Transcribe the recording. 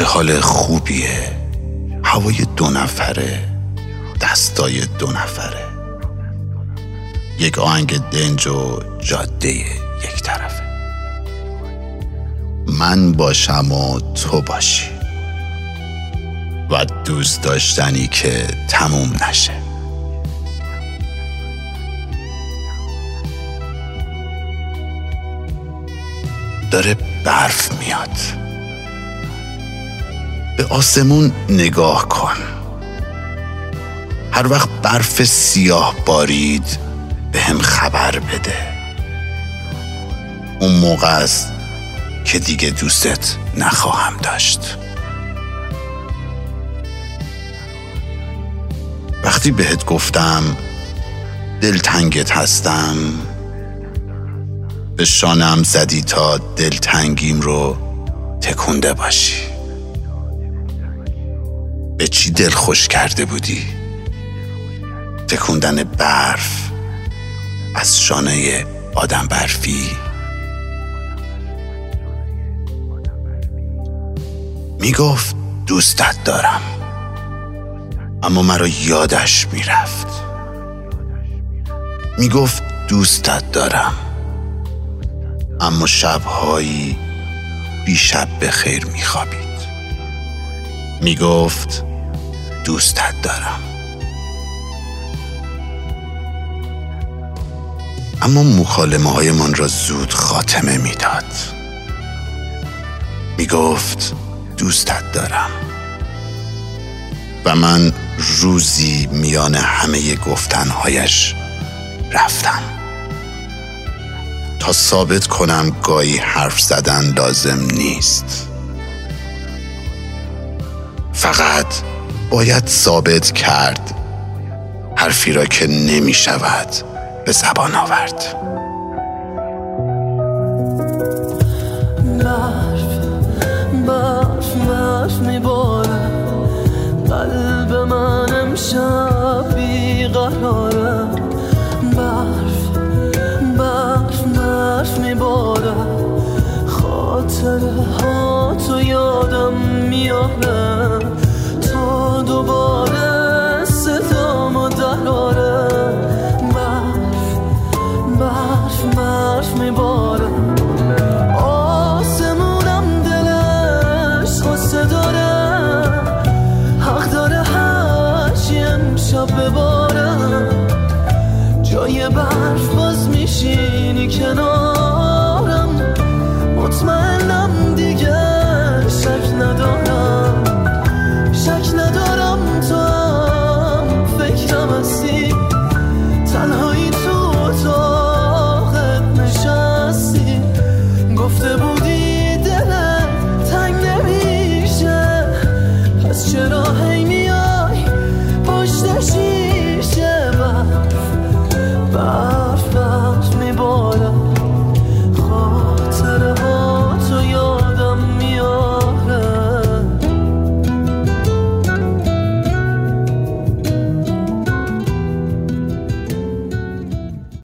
چه حال خوبیه؟ هوای دو نفره دستای دو نفره. یک آهنگ دنج و جاده یک طرفه. من باشم و تو باشی. و دوست داشتنی که تموم نشه. داره برف میاد. به آسمون نگاه کن. هر وقت برف سیاه بارید به هم خبر بده. اون موقع است که دیگه دوستت نخواهم داشت. وقتی بهت گفتم دلتنگت هستم به شانم زدی تا دلتنگیم رو تکونده باشی. به چی دل خوش کرده بودی؟ تکوندن برف از شانه آدم برفی؟ می‌گفت دوستت دارم اما مرا یادش می‌رفت. می‌گفت دوستت دارم اما شبهایی بی شب به خیر میخوابید. می‌گفت دوستت دارم. اما مکالمه های من را زود خاتمه می‌داد. می‌گفت دوستت دارم. و من روزی میان همه گفتنهایش رفتم. تا ثابت کنم گاهی حرف زدن لازم نیست. فقط باید ثابت کرد. حرفی را که نمی شود به زبان آورد. برف برف برف میباره قلب من امشب بیقراره. برف برف برف میباره خاطره ها تو یادم میاره برف میباره